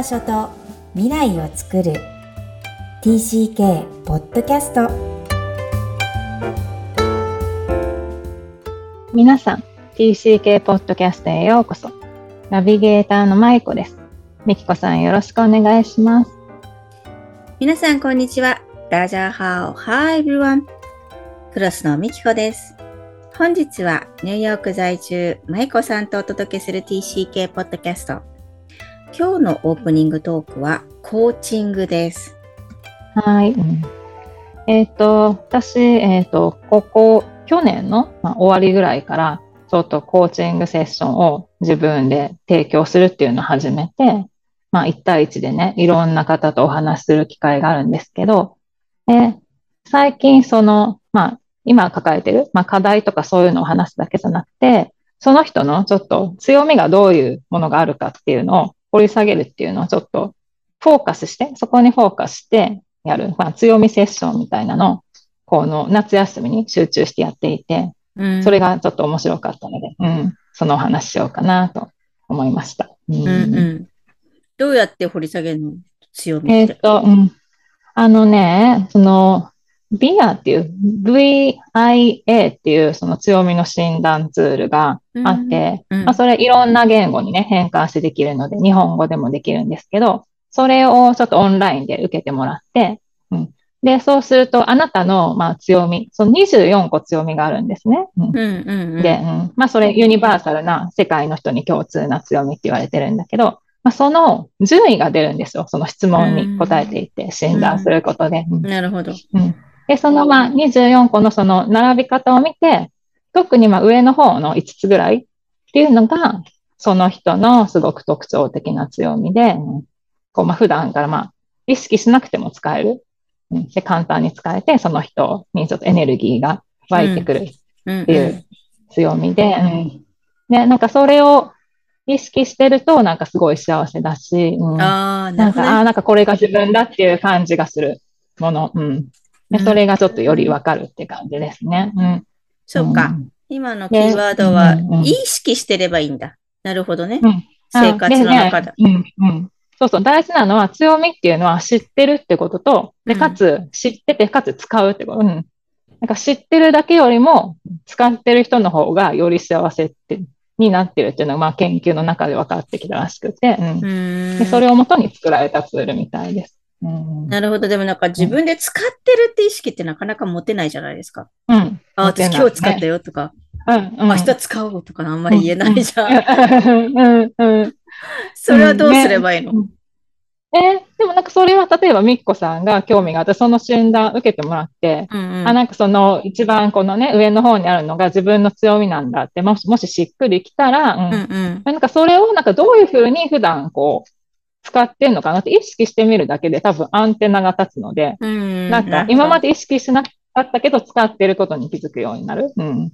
場所と未来を作る。TCK ポッドキャスト皆さん TCK ポッドキャストへようこそ。ナビゲーターのまいこです。みきこさんよろしくお願いします。皆さんこんにちは。ダジャーハオ Hi everyone クロスのみきこです。本日はニューヨーク在住まいこさんとお届けする TCK ポッドキャスト今日のオープニングトークはコーチングです。はい。えっ、ー、と、私、えっ、ー、と、ここ、去年の、まあ、終わりぐらいから、ちょっとコーチングセッションを自分で提供するっていうのを始めて、まあ、1対1でね、いろんな方とお話しする機会があるんですけど、で最近、その、まあ、今抱えてる、まあ、課題とかそういうのを話すだけじゃなくて、その人のちょっと強みがどういうものがあるかっていうのを掘り下げるっていうのをちょっとフォーカスして、そこにフォーカスしてやる、まあ、強みセッションみたいなのを、この夏休みに集中してやっていて、うん、それがちょっと面白かったので、うん、そのお話しようかなと思いました。うん、うん、どうやって掘り下げるの？強みえっ、ー、と、うん、あのね、その、ビアっていう、VIA っていうその強みの診断ツールがあって、うん。うん、まあ、それいろんな言語にね、変換してできるので、日本語でもできるんですけど、それをちょっとオンラインで受けてもらって、うん、で、そうすると、あなたの、まあ、強み、その24個強みがあるんですね。うん。で、うん、まあ、それユニバーサルな世界の人に共通な強みって言われてるんだけど、まあ、その順位が出るんですよ。その質問に答えていって診断することで。なるほど。うんで、そのまあ24個のその並び方を見て、特にまあ上の方の5つぐらいっていうのが、その人のすごく特徴的な強みで、こうまあ普段からまあ意識しなくても使える。で、簡単に使えて、その人にちょっとエネルギーが湧いてくるっていう強みで、で、なんかそれを意識してると、なんかすごい幸せだし、うん、あなんか、あなんかこれが自分だっていう感じがするもの。うん。でそれがちょっとよりわかるって感じですね。うん。そうか。今のキーワードは、意識してればいいんだ。なるほどね。生活の中で。うんうんそうそう、大事なのは強みっていうのは知ってるってことと、で、かつ、知ってて、かつ使うってこと。うん。なんか知ってるだけよりも、使ってる人の方がより幸せって、になってるっていうのが、まあ研究の中で分かってきたらしくて、うん。でそれをもとに作られたツールみたいです。なるほど。でもなんか自分で使ってるって意識ってなかなか持てないじゃないですか。うん。あ、私今日使ったよとか、うん、明日使おうとかあんまり言えないじゃん。うん、うん。それはどうすればいいの、ね、えでもなんかそれは例えばみっこさんが興味があって、その診断受けてもらって、うんうん、あ、なんかその一番このね、上の方にあるのが自分の強みなんだって、もしもししっくりきたら、うん、うん、なんかそれをなんかどういうふうに普段こう、使ってんのかなって意識してみるだけで多分アンテナが立つので、ん。なんか今まで意識しなかったけど使ってることに気づくようになる。うん、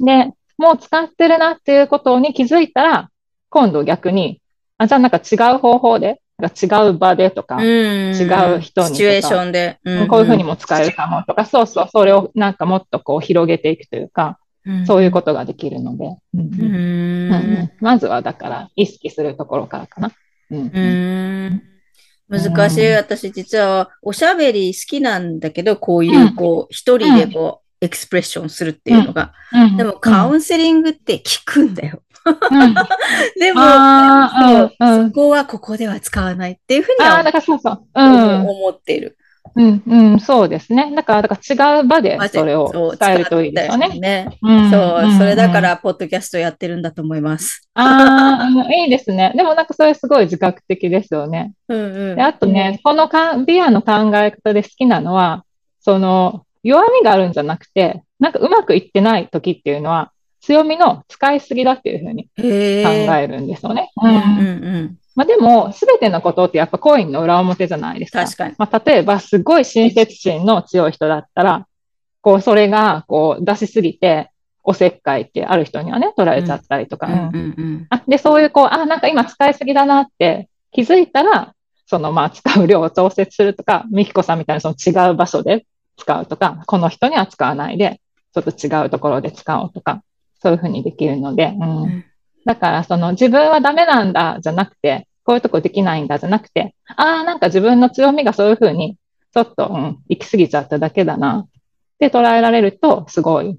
で、もう使ってるなっていうことに気づいたら、今度逆に、あ、じゃあなんか違う方法で、違う場でとか、違う人にシチュエーションで、うん。うん、こういうふうにも使えるかもとか、そうそう、それをなんかもっとこう広げていくというか、そういうことができるので、まずはだから意識するところからかな。うん。難しい。私実はおしゃべり好きなんだけど、こういうこう、一人でこう、エクスプレッションするっていうのが。でもカウンセリングって聞くんだよ。でもそこはここでは使わないっていうふうには思っている。うん、うん、そうですね。だから、だから違う場でそれを伝えるといいですよね。ねうん、そう、それだから、ポッドキャストやってるんだと思います。ああ、いいですね。でもなんかそれすごい自覚的ですよね。うんうん、であとね、このかビアの考え方で好きなのは、その、弱みがあるんじゃなくて、なんかうまくいってない時っていうのは、強みの使いすぎだっていうふうに考えるんですよね。うんうんうんまあ、でも、すべてのことってやっぱコインの裏表じゃないですか。確かに。まあ、例えば、すごい親切心の強い人だったら、こう、それが、こう、出しすぎて、おせっかいってある人にはね、取られちゃったりとか。で、そういう、こう、あ、なんか今使いすぎだなって気づいたら、その、まあ、使う量を調節するとか、みきこさんみたいなその違う場所で使うとか、この人には使わないで、ちょっと違うところで使おうとか、そういうふうにできるので、うん。だから、その自分はダメなんだじゃなくて、こういうとこできないんだじゃなくて、ああ、なんか自分の強みがそういうふうに、ちょっと、うん、行き過ぎちゃっただけだな、って捉えられると、すごい、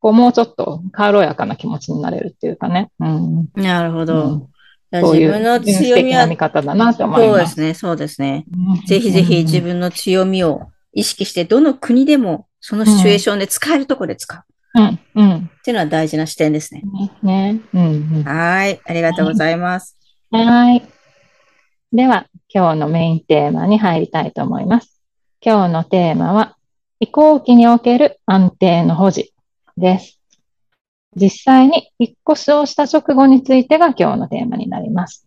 こう、もうちょっと軽やかな気持ちになれるっていうかね。うん。なるほど。うんそういう強みは見方だなと思います。そうですね、そうですね。ぜひぜひ自分の強みを意識して、どの国でもそのシチュエーションで使えるところで使う。うん、うん。っていうのは大事な視点ですね。ね。うん、はい。ありがとうございます。はい。では、今日のメインテーマに入りたいと思います。今日のテーマは、移行期における安定の保持です。実際に引っ越しをした直後についてが今日のテーマになります。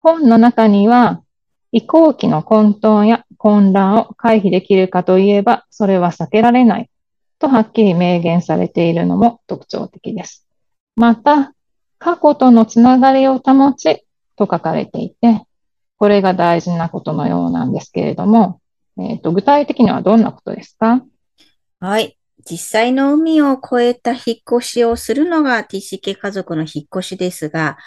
本の中には、移行期の混沌や混乱を回避できるかといえば、それは避けられないとはっきり明言されているのも特徴的です。また、過去とのつながりを保ちと書かれていて、これが大事なことのようなんですけれども、えっ、ー、と具体的にはどんなことですか？はい。実際の海を越えた引っ越しをするのが TCK 家族の引っ越しですが、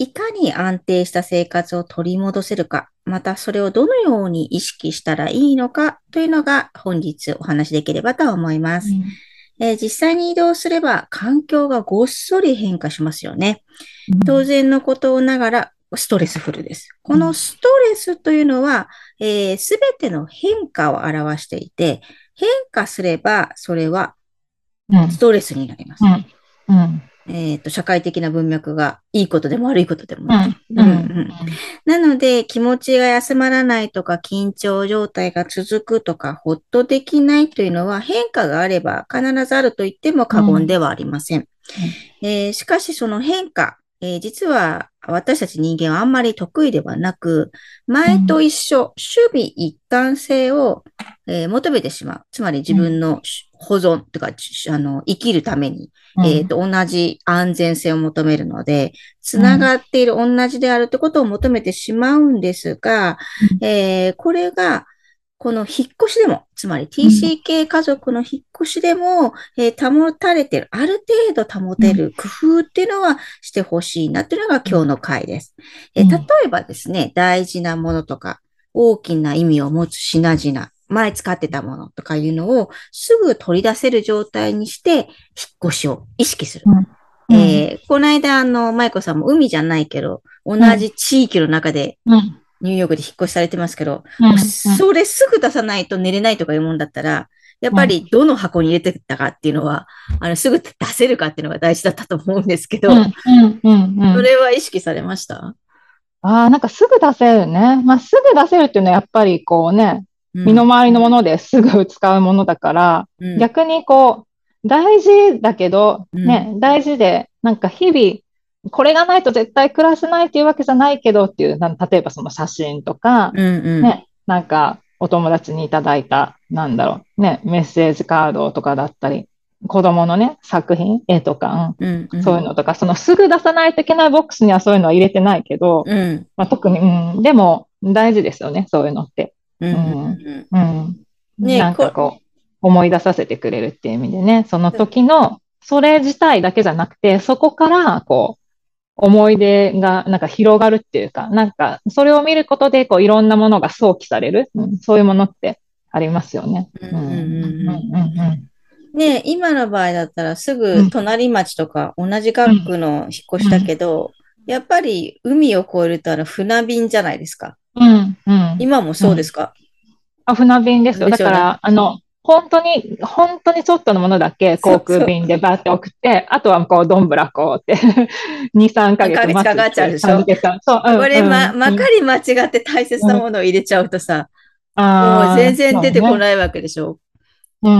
いかに安定した生活を取り戻せるか、またそれをどのように意識したらいいのかというのが本日お話しできればと思います。うんえー、実際に移動すれば環境がごっそり変化しますよね。当然のことをながらストレスフルです。このストレスというのは、す、えー、べ、ての変化を表していて、変化すればそれはストレスになります。うんうんえっ、ー、と、社会的な文脈がいいことでも悪いことでもない。なので、気持ちが休まらないとか、緊張状態が続くとか、ほっとできないというのは変化があれば必ずあると言っても過言ではありません。うん、えー、しかし、その変化、えー、実は私たち人間はあんまり得意ではなく、前と一緒、守備一貫性を、えー、求めてしまう。つまり自分の保存とか、あの、生きるために、うん、えっ、ー、と、同じ安全性を求めるので、つながっている、同じであるってことを求めてしまうんですが、うん、えー、これが、この引っ越しでも、つまり TCK 家族の引っ越しでも、えー、保たれてる、ある程度保てる工夫っていうのはしてほしいなっていうのが今日の回です。えー、例えばですね、大事なものとか、大きな意味を持つ品々、前使ってたものとかいうのをすぐ取り出せる状態にして、引っ越しを意識する。うん、えー、この間、あの、舞子さんも海じゃないけど、同じ地域の中で、ニューヨークで引っ越しされてますけど、うん、それすぐ出さないと寝れないとかいうもんだったら、やっぱりどの箱に入れてたかっていうのは、あの、すぐ出せるかっていうのが大事だったと思うんですけど、それは意識されました？ああ、なんかすぐ出せるね。まあ、すぐ出せるっていうのはやっぱりこうね、身の回りのものですぐ使うものだから、うん、逆にこう、大事だけど、ね、大事で、なんか日々、これがないと絶対暮らせないっていうわけじゃないけどっていう、例えばその写真とか、うんうん、ね、なんかお友達にいただいた、なんだろう、ね、メッセージカードとかだったり、子供のね、作品、絵とか、うんうん、そういうのとか、そのすぐ出さないといけないボックスにはそういうのは入れてないけど、うん、まあ、特に、うん、でも大事ですよね、そういうのって。うん。うん。ね、なんかこう、思い出させてくれるっていう意味でね、その時の、それ自体だけじゃなくて、そこから、こう、思い出がなんか広がるっていうか、なんか、それを見ることで、こう、いろんなものが想起される、うん、そういうものってありますよね。ね今の場合だったらすぐ隣町とか同じ学区の引っ越しだけど、やっぱり海を越えると船便じゃないですか。うん、うん。今もそうですか、うん、あ、船便ですよ。だから、あの、本当に、本当にちょっとのものだけ？航空便でバーって送って、あとはこう、どんぶらこうって、2、3ヶ月待つ。かかっちゃうでしょ？そう、うん、これ、ま、まかり間違って大切なものを入れちゃうとさ、うん、もう全然出てこないわけでしょ？うね、う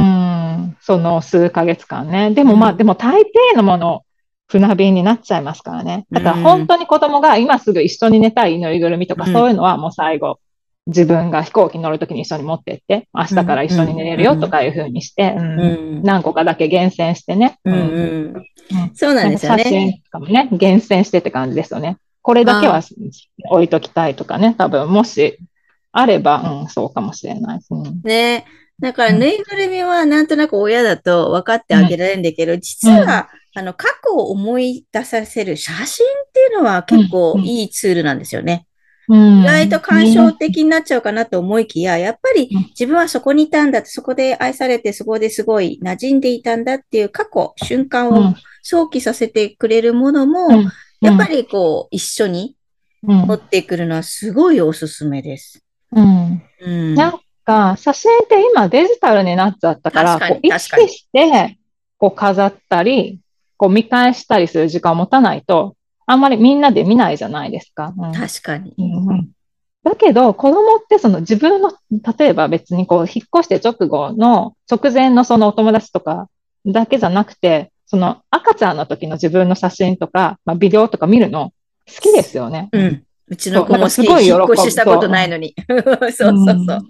ん、その数ヶ月間ね。でもまあ、でも大抵のもの、船便になっちゃいますからね。だから本当に子供が今すぐ一緒に寝たいぬいぐるみとかそういうのはもう最後、自分が飛行機に乗るときに一緒に持ってって、明日から一緒に寝れるよとかいうふうにして、何個かだけ厳選してね。そうなんですよね。写真とかもね、厳選してって感じですよね。これだけは置いときたいとかね、多分もしあれば、うん、そうかもしれないですね。ね。だから、ぬいぐるみはなんとなく親だと分かってあげられるんだけど、実は、あの、過去を思い出させる写真っていうのは結構いいツールなんですよね。意外と感傷的になっちゃうかなと思いきや、やっぱり自分はそこにいたんだって、そこで愛されて、そこですごい馴染んでいたんだっていう過去、瞬間を想起させてくれるものも、やっぱりこう、一緒に持ってくるのはすごいおすすめです。うん。うん、なんか、写真って今デジタルになっちゃったから、こう意識して、こう飾ったり、こう見返したりする時間を持たないと、あんまりみんなで見ないじゃないですか。うん、確かに。うん、だけど、子供ってその自分の、例えば別にこう、引っ越して直後の直前のそのお友達とかだけじゃなくて、その赤ちゃんの時の自分の写真とか、まあ、ビデオとか見るの好きですよね。うん。うちの子もすごい引っ越ししたことないのに。そう そうそう。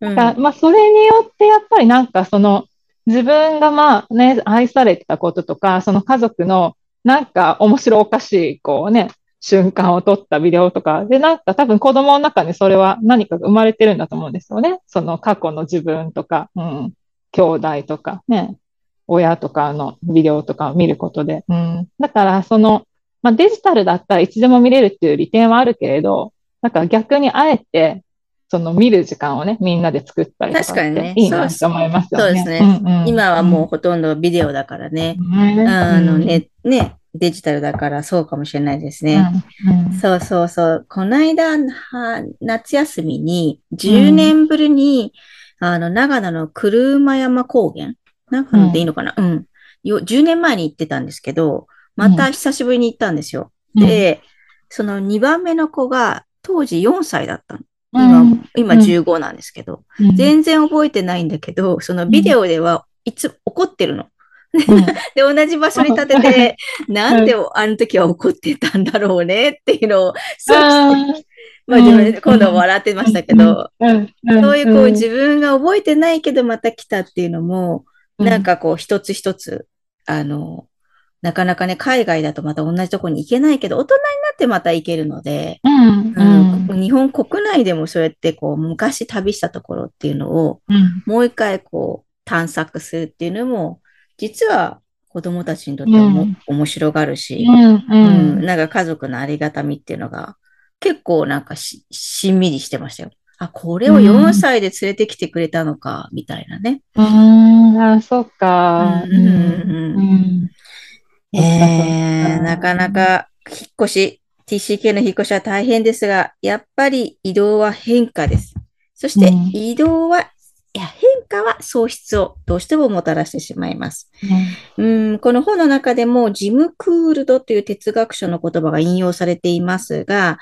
うん、まあ、それによってやっぱりなんかその、自分がまあね、愛されてたこととか、その家族のなんか面白おかしい、こうね、瞬間を撮ったビデオとか、で、なんか多分子供の中にそれは何かが生まれてるんだと思うんですよね。その過去の自分とか、うん、兄弟とかね、親とかのビデオとかを見ることで。うん、だからその、まあ、デジタルだったらいつでも見れるっていう利点はあるけれど、なんか逆にあえて、その見る時間をね、みんなで作ったりとか確かにね。いいなと思いますよね。そうですね、うんうん。今はもうほとんどビデオだからね。うん、あのね、ね、デジタルだからそうかもしれないですね。うんうん、そうそうそう。この間、夏休みに、10年ぶりに、うん、あの、長野の車山高原？長野でいいのかな、うん、うん。10年前に行ってたんですけど、また久しぶりに行ったんですよ。うん、で、その2番目の子が当時4歳だったの。今、うん、今15なんですけど、うん、全然覚えてないんだけど、そのビデオではいつ怒ってるの。で、同じ場所に立てて、なんであの時は怒ってたんだろうねっていうのを、そうまあ自分、今度は笑ってましたけど、そういうこう自分が覚えてないけどまた来たっていうのも、なんかこう一つ一つ、あの、なかなかね、海外だとまた同じとこに行けないけど、大人になってまた行けるので、うんうん、日本国内でもそうやってこう、昔旅したところっていうのを、もう一回こう、探索するっていうのも、実は子供たちにとっても、面白がるし、うんなんか家族のありがたみっていうのが、結構なんかししんみりしてましたよ。あ、これを4歳で連れてきてくれたのか、みたいなね。うん、あ、そっか。うん。うんうんえー、なかなか引っ越し、TCK の引っ越しは大変ですが、やっぱり移動は変化です。そして移動は、うん、いや変化は喪失をどうしてももたらしてしまいます。うん、うんこの本の中でもジム・クールドという哲学書の言葉が引用されていますが、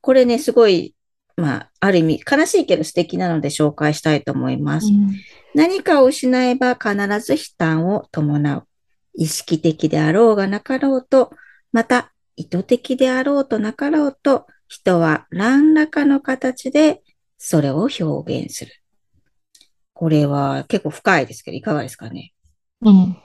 これね、すごい、まあ、ある意味悲しいけど素敵なので紹介したいと思います。うん、何かを失えば必ず悲嘆を伴う。意識的であろうがなかろうと、また意図的であろうとなかろうと、人は何らかの形でそれを表現する。これは結構深いですけど、いかがですかね？うん。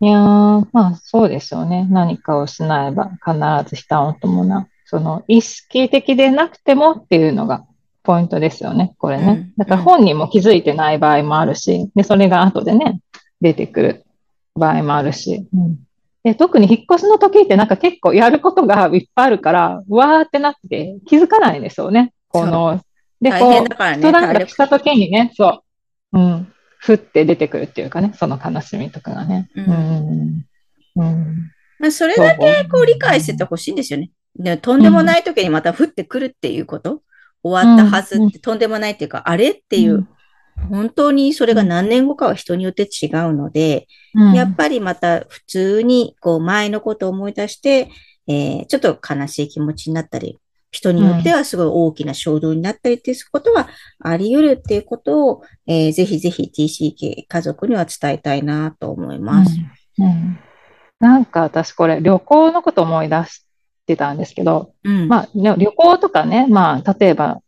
いやー、まあそうですよね。何かを失えば必ず悲嘆を伴う。その意識的でなくてもっていうのがポイントですよね。これね。だから本人も気づいてない場合もあるし、で、それが後でね、出てくる場合もあるし。うん、で特に引っ越しの時ってなんか結構やることが いっぱいあるから、わーってなって気づかないんですよね。この、で、こう、ね、人段が来た時にね、そう、うん、ふって出てくるっていうかね、その悲しみとかがね。うん。うん、まあ、それだけこう理解しててほしいんですよね。でとんでもない時にまた降ってくるっていうこと、終わったはずって、とんでもないっていうか、あれっていう本当にそれが何年後かは人によって違うので、うん、やっぱりまた普通にこう前のことを思い出して、えー、ちょっと悲しい気持ちになったり、人によってはすごい大きな衝動になったりっていうことはあり得るっていうことを、えー、ぜひぜひ TCK 家族には伝えたいなと思います。うん、うん、なんか私これ旅行のこと思い出してたんですけど、うん、まあ旅行とかね、まあ例えば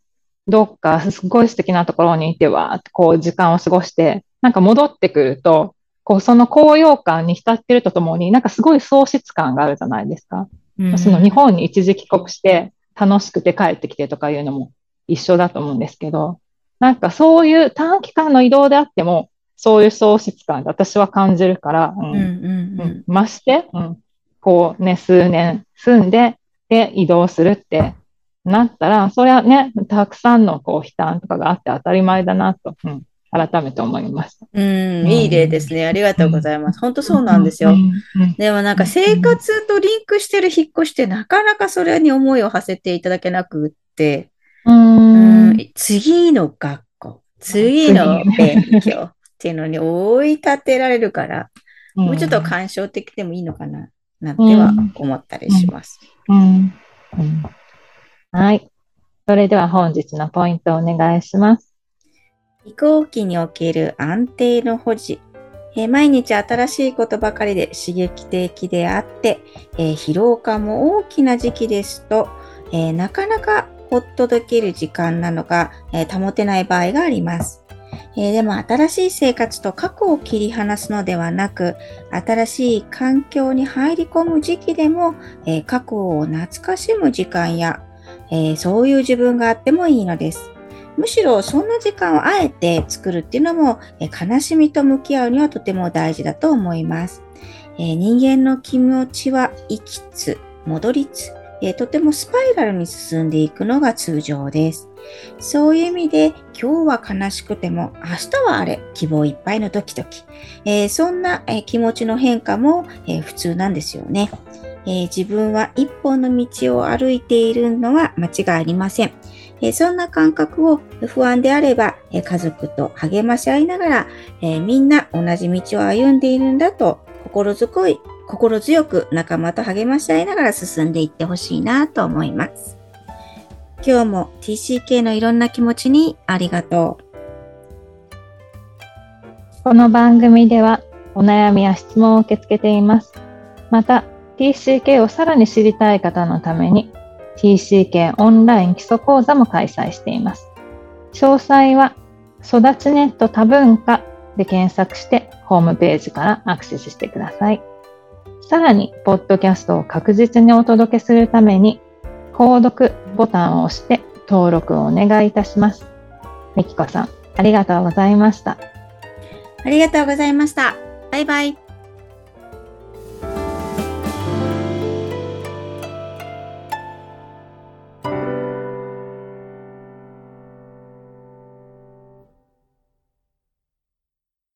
どっかすごい素敵なところにいては、こう時間を過ごして、なんか戻ってくると、こうその高揚感に浸ってるとともに、なんかすごい喪失感があるじゃないですか。うん、その日本に一時帰国して楽しくて帰ってきてとかいうのも一緒だと思うんですけど、なんかそういう短期間の移動であっても、そういう喪失感で私は感じるから、うん、まして、うん、こうね、数年住んで、で、移動するって、なったら、それはね、たくさんのこう、悲嘆とかがあって当たり前だなと、うん、改めて思います。うん、いい例ですね。ありがとうございます。本当そうなんですよ。でもなんか生活とリンクしてる引っ越しってなかなかそれに思いを馳せていただけなくって、うん。次の学校、次の勉強っていうのに追い立てられるから、もうちょっと感傷的でもいいのかな、なんては思ったりします。はい。それでは本日のポイントをお願いします。飛行機における安定の保持。え毎日新しいことばかりで刺激的であって、え疲労感も大きな時期ですと、えなかなかほっとできる時間なのが、え保てない場合があります。えでも新しい生活と過去を切り離すのではなく、新しい環境に入り込む時期でも、え過去を懐かしむ時間や、えそういう自分があってもいいのです。むしろそんな時間をあえて作るっていうのも、え悲しみと向き合うにはとても大事だと思います。え人間の気持ちは行きつ、戻りつ、えとてもスパイラルに進んでいくのが通常です。そういう意味で今日は悲しくても明日はあれ希望いっぱいのドキドキ、えー、そんな、えー、気持ちの変化も、えー、普通なんですよね、え自分は一本の道を歩いているのは間違いありません。えそんな感覚を不安であれば、え家族と励まし合いながら、えみんな同じ道を歩んでいるんだと心強い、心強く仲間と励まし合いながら進んでいってほしいなと思います。今日も TCK のいろんな気持ちにありがとう。この番組ではお悩みや質問を受け付けています。また、TCK をさらに知りたい方のために TCK オンライン基礎講座も開催しています。詳細は、育ちネット多文化で検索してホームページからアクセスしてください。さらに、ポッドキャストを確実にお届けするために、購読ボタンを押して登録をお願いいたします。みきこさん、ありがとうございました。ありがとうございました。バイバイ。